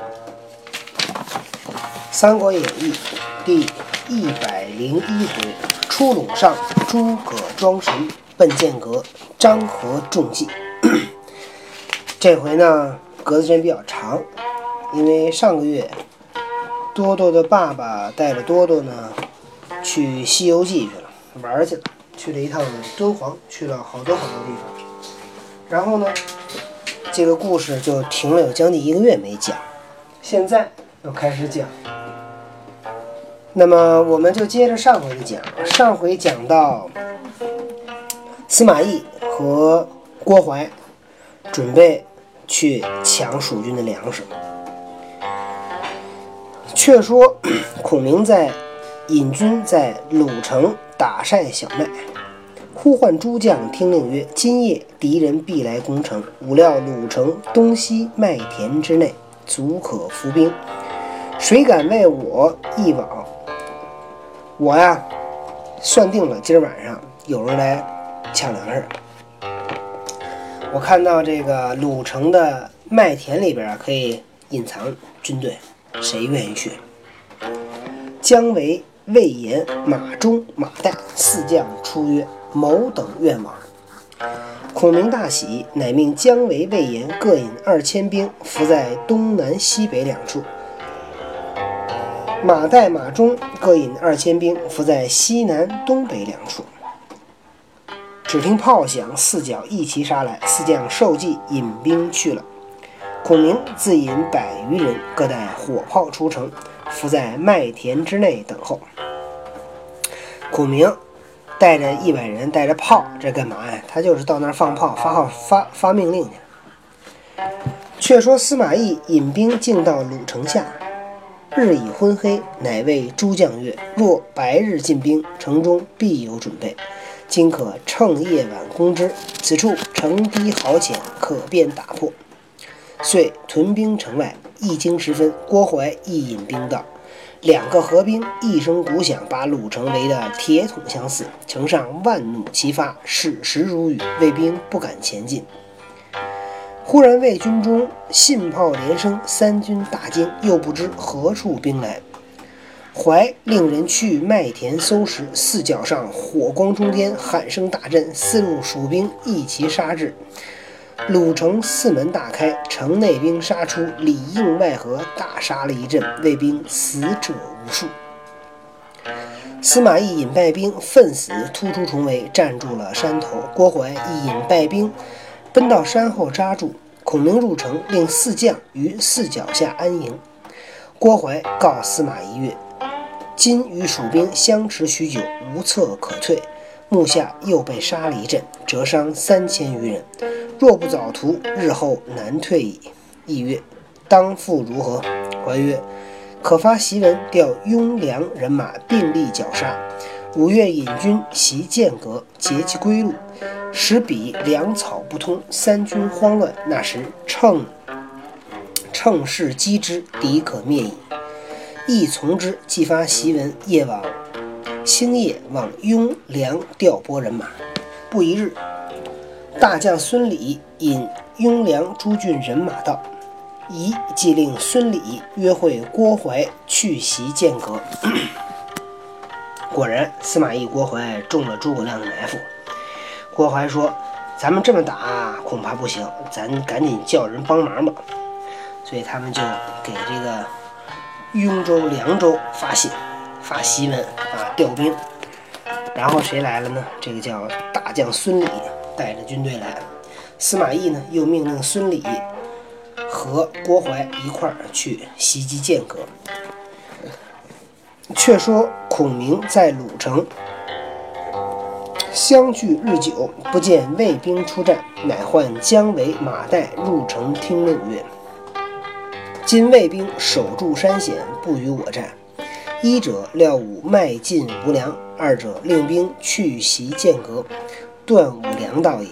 《三国演义》第一百零一回：出陇上，诸葛装神奔剑阁，张合中计。这回呢，格子间比较长，因为上个月多多的爸爸带着多多呢去《西游记》去了，玩去了，去了一趟敦煌，去了好多好多地方。然后呢，这个故事就停了有将近一个月没讲，现在又开始讲。那么我们就接着上回的讲，上回讲到司马懿和郭淮准备去抢蜀军的粮食。却说 孔明在引军在鲁城打晒小麦，呼唤诸将听令曰：“今夜敌人必来攻城，吾料鲁城东西麦田之内，足可伏兵。谁敢为我一往？”我呀，算定了今儿晚上有人来抢粮食。我看到这个鲁城的麦田里边啊，可以隐藏军队，谁愿意去？姜维、魏延、马忠、马岱四将出曰：“某等愿往。”孔明大喜，乃命姜维、魏延各引二千兵，伏在东南西北两处。马岱、马忠各引二千兵，伏在西南东北两处。只听炮响，四角一齐杀来，四将受计，引兵去了。孔明自引百余人，各带火炮出城，伏在麦田之内等候。孔明带着一百人，带着炮，这干嘛呀？他就是到那儿放炮、发号、发发命令去。却说司马懿引兵进到鲁城下。日已昏黑，乃谓诸将曰：“若白日进兵，城中必有准备。今可趁夜晚攻之。此处城堤壕浅，可便打破。”遂屯兵城外。一更时分，郭淮亦引兵到，两个合兵，一声鼓响，把鲁城围得铁桶相似。城上万弩齐发，矢石如雨，魏兵不敢前进。忽然，魏军中信炮连声，三军大惊，又不知何处兵来。怀令人去麦田搜食，四角上火光冲天，喊声大震，四路蜀兵一齐杀至。鲁城四门大开，城内兵杀出，里应外合，大杀了一阵，魏兵死者无数。司马懿引败兵奋死，突出重围，站住了山头。郭淮亦引败兵。奔到山后扎住，孔明入城，令四将于四脚下安营。郭淮告司马懿曰：“今与蜀兵相持许久，无策可退，目下又被杀了一阵，折伤三千余人。若不早图，日后难退矣。”懿曰：“当复如何？”怀曰：“可发檄文，调雍凉人马并力绞杀。五月引军袭剑阁，截其归路。”使彼粮草不通，三军慌乱。那时乘乘势击之，敌可灭矣。亦从之，即发檄文，夜往星夜往雍凉调拨人马。不一日，大将孙礼引雍凉诸郡人马到，宜即令孙礼约会郭淮去袭剑阁。果然，司马懿、郭淮中了诸葛亮的埋伏。郭淮说：“咱们这么打恐怕不行，咱赶紧叫人帮忙吧。”所以他们就给这个雍州、凉州发信、发檄文啊，调兵。然后谁来了呢？这个叫大将孙礼带着军队来。司马懿呢，又命令孙礼和郭淮一块儿去袭击剑阁。却说孔明在鲁城。相聚日久，不见魏兵出战，乃唤姜维、马岱入城听令曰：“今魏兵守住山险，不与我战。一者料吾迈进无粮，二者令兵去袭剑阁，断吾粮道也。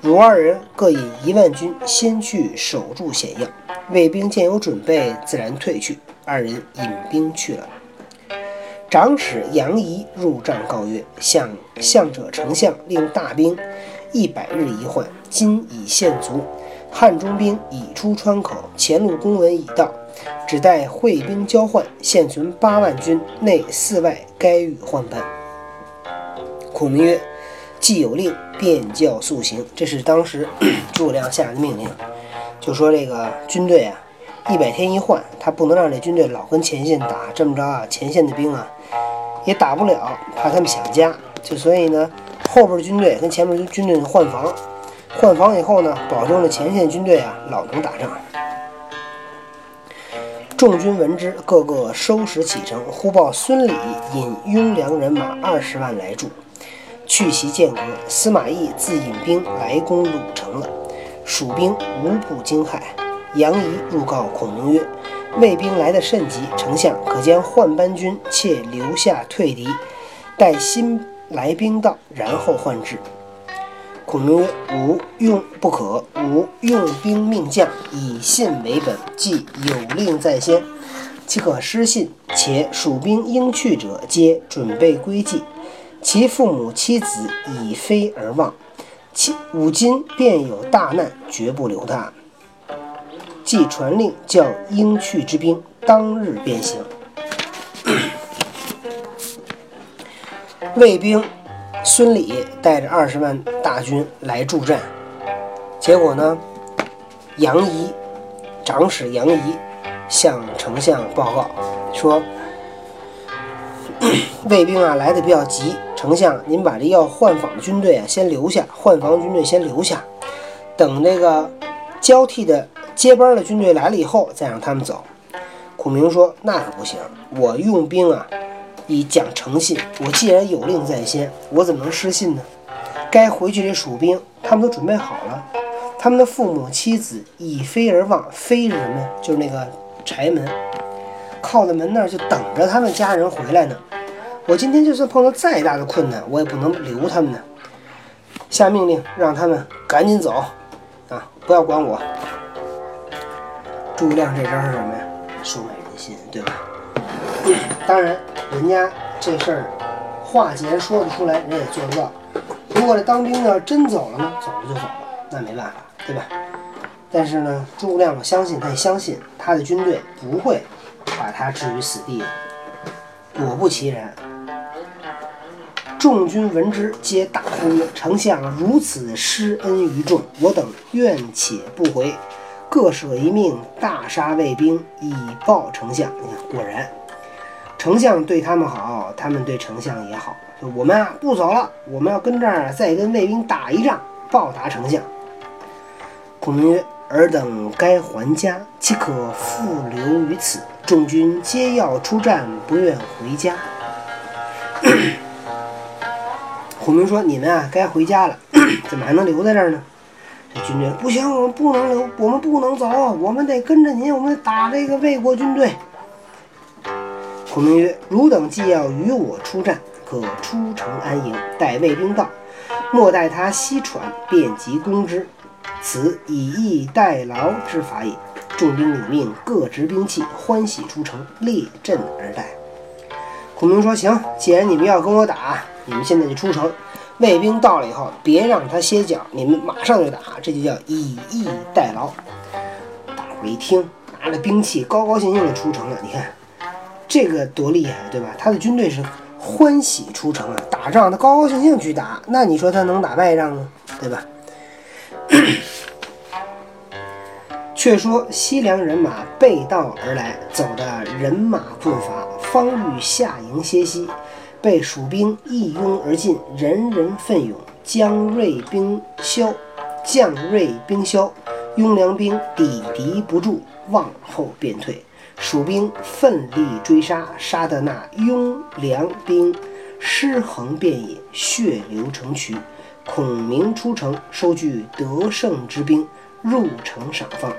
汝二人各引一万军，先去守住险要。魏兵见有准备，自然退去。二人引兵去了。”长史杨仪入帐告曰：“向向者丞相令大兵一百日一换，今已献足，汉中兵已出川口，前路公文已到，只待会兵交换。现存八万军，内四外该予换班。孔明曰：“既有令，便教速行。”这是当时 诸葛亮下的命令，就说这个军队啊，一百天一换，他不能让这军队老跟前线打。这么着啊，前线的兵啊也打不了，怕他们想家。就所以呢，后边军队跟前面军队换防，换防以后呢，保证了前线军队啊老能打仗。众军闻之，个个收拾启程。忽报孙礼引雍凉人马二十万来助。去其间隔，司马懿自引兵来攻鲁城了。蜀兵无不惊骇。杨仪入告孔明曰：“魏兵来得甚急，丞相可将换班军且留下退敌，待新来兵到，然后换之。”孔明曰：“吾用不可。吾用兵命将，以信为本，既有令在先，岂可失信？且蜀兵应去者，皆准备归计。”其父母妻子已非而亡，其吾今便有大难，绝不留他。即传令，叫应去之兵当日便行。魏兵孙礼带着二十万大军来助战，结果呢，杨仪长史杨仪向丞相报告说。魏兵啊来的比较急，丞相您把这要换防的军队啊先留下，换防军队先留下，等这个交替的接班的军队来了以后再让他们走。孔明说那可不行，我用兵啊以讲诚信，我既然有令在先，我怎么能失信呢？该回去这蜀兵他们都准备好了，他们的父母妻子已飞而望，飞是什么呀？就是那个柴门。靠在门那儿就等着他们家人回来呢。我今天就算碰到再大的困难，我也不能留他们呢。下命令让他们赶紧走，啊，不要管我。诸葛亮这招是什么呀？收买人心，对吧？当然，人家这事儿话既然说得出来，人也做得到。如果这当兵的真走了呢？走了就走了，那没办法，对吧？但是呢，诸葛亮我相信，他也相信他的军队不会。把他置于死地。果不其然，众军闻之，皆大呼曰：“丞相如此施恩于众，我等愿且不回。各舍一命，大杀魏兵，以报丞相。”你看，果然，丞相对他们好，他们对丞相也好。就我们啊，不走了，我们要跟这儿再跟魏兵打一仗，报答丞相。孔明曰：“尔等该还家，岂可复留于此？”众军皆要出战，不愿回家。孔明说：“你们啊，该回家了，怎么还能留在这儿呢？”这军队不行，我们不能留，我们不能走，我们得跟着您，我们打这个魏国军队。孔明曰：“汝等既要与我出战，可出城安营，待魏兵到，莫待他息喘，便即攻之。此以逸待劳之法也。”众兵领命，各执兵器，欢喜出城，列阵而待。孔明说：“行，既然你们要跟我打，你们现在就出城。魏兵到了以后，别让他歇脚，你们马上就打，这就叫以逸待劳。”大伙一听，拿着兵器，高高兴兴的出城了。你看这个多厉害，对吧？他的军队是欢喜出城啊，打仗他高高兴兴去打，那你说他能打败仗吗？对吧？却说西凉人马背道而来，走的人马困乏，方欲下营歇息，被蜀兵一拥而进，人人奋勇，将锐兵消，将锐兵消，雍凉兵抵敌不住，往后便退。蜀兵奋力追杀，杀得那雍凉兵尸横遍野，血流成渠。孔明出城，收据得胜之兵，入城赏放。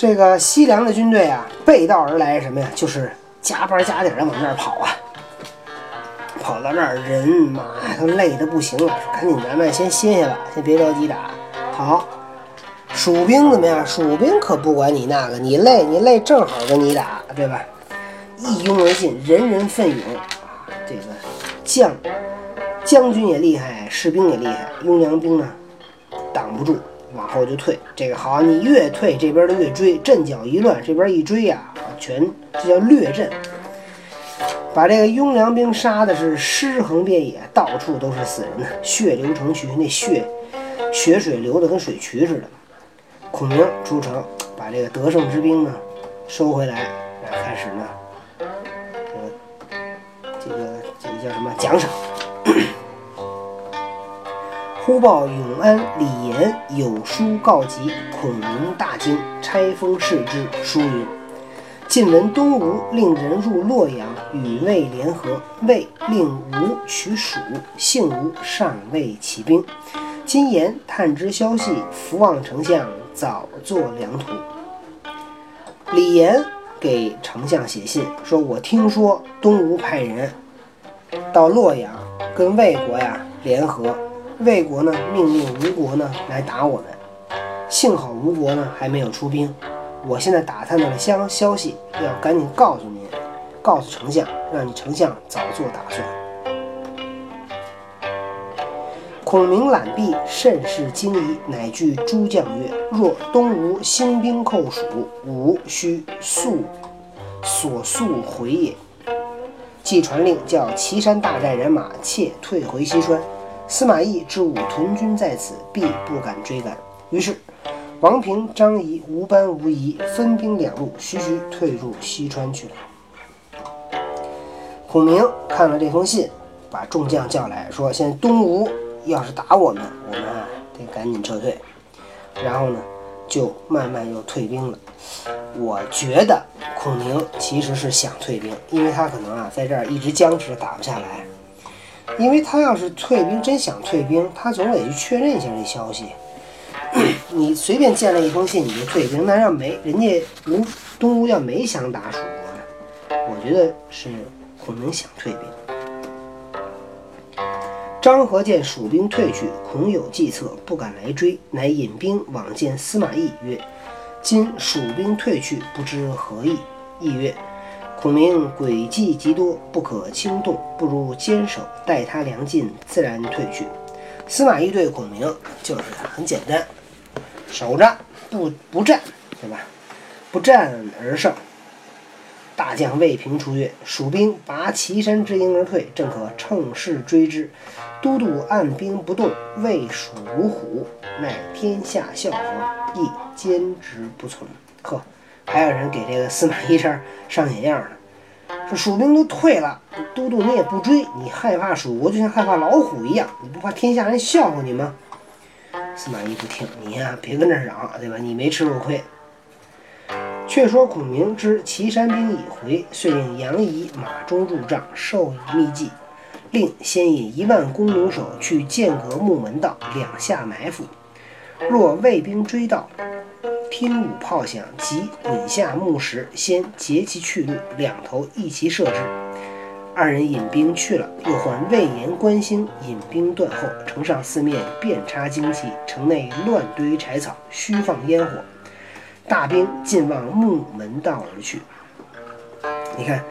这个西凉的军队啊，背道而来，什么呀？就是加班加点的往那儿跑啊，跑到那儿，人马都累得不行了，说赶紧咱们先歇歇吧，先别着急打。好，蜀兵怎么样？蜀兵可不管你那个，你累你累，正好跟你打，对吧？一拥而进，人人奋勇！这个将将军也厉害，士兵也厉害，雍凉兵呢，挡不住，往后就退。这个好，你越退，这边的越追，阵脚一乱，这边一追呀，全这叫掠阵，把这个雍凉兵杀的是尸横遍野，到处都是死人呢，血流成渠，那血血水流的跟水渠似的。孔明出城，把这个得胜之兵呢收回来，然后开始呢，这个这个这个叫什么奖赏？忽报永安李严有书告急，孔明大惊，拆封视之，书云：晋闻东吴令人入洛阳，与魏联合，魏令吴取蜀，幸吴尚未起兵。今言探知消息，福望丞相早作良图。李严给丞相写信说：“我听说东吴派人到洛阳跟魏国呀联合。”魏国呢，命令吴国呢来打我们。幸好吴国呢还没有出兵。我现在打探到了消消息，要赶紧告诉您，告诉丞相，让你丞相早做打算。孔明览毕，甚是惊疑，乃具诸将曰：“若东吴兴兵寇蜀，吾须速所速回也。”即传令，叫岐山大寨人马切退回西川。司马懿知吾屯军在此，必不敢追赶。于是，王平、张仪、吴班、吴仪分兵两路，徐徐退入西川去了。孔明看了这封信，把众将叫来说：“现在东吴要是打我们，我们啊得赶紧撤退。”然后呢，就慢慢又退兵了。我觉得孔明其实是想退兵，因为他可能啊在这儿一直僵持，打不下来。因为他要是退兵，真想退兵，他总得去确认一下这消息。你随便建了一封信你就退兵，那要没人家吴东吴要没想打蜀国呢，我觉得是孔明想退兵。张合见蜀兵退去，恐有计策，不敢来追，乃引兵往见司马懿，曰：“今蜀兵退去，不知何意。”懿曰。孔明诡计极多，不可轻动，不如坚守，待他粮尽，自然退去。司马懿对孔明就是很简单，守着不不战，对吧？不战而胜。大将魏平出曰：“蜀兵拔岐山之营而退，正可乘势追之。都督按兵不动，魏蜀如虎，乃天下笑话，亦坚持不从。”呵。还有人给这个司马懿这儿上眼药呢，说蜀兵都退了，都督你也不追，你害怕蜀国就像害怕老虎一样，你不怕天下人笑话你吗？司马懿不听，你呀别跟这儿嚷，对吧？你没吃过亏。却说孔明知岐山兵已回，遂令杨仪马中入帐，授以秘计，令先引一万弓弩手去剑阁木门道两下埋伏，若魏兵追到。听舞炮响，即滚下木石，先截其去路，两头一齐射之。二人引兵去了，又唤魏延、关兴引兵断后。城上四面遍插旌旗，城内乱堆柴草，虚放烟火。大兵尽往木门道而去。你看，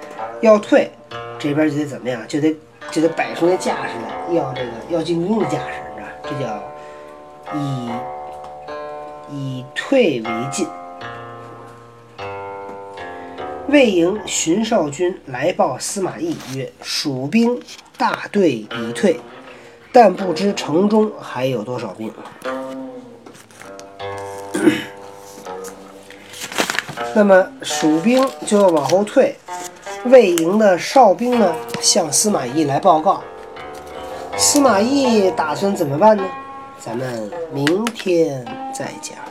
要退，这边就得怎么样？就得就得摆出那架势来，要这个要进攻的架势，是吧？这叫以。以退为进。魏营荀少军来报司马懿曰：“蜀兵大队已退，但不知城中还有多少兵。”那么蜀兵就要往后退，魏营的哨兵呢向司马懿来报告。司马懿打算怎么办呢？咱们明天再讲。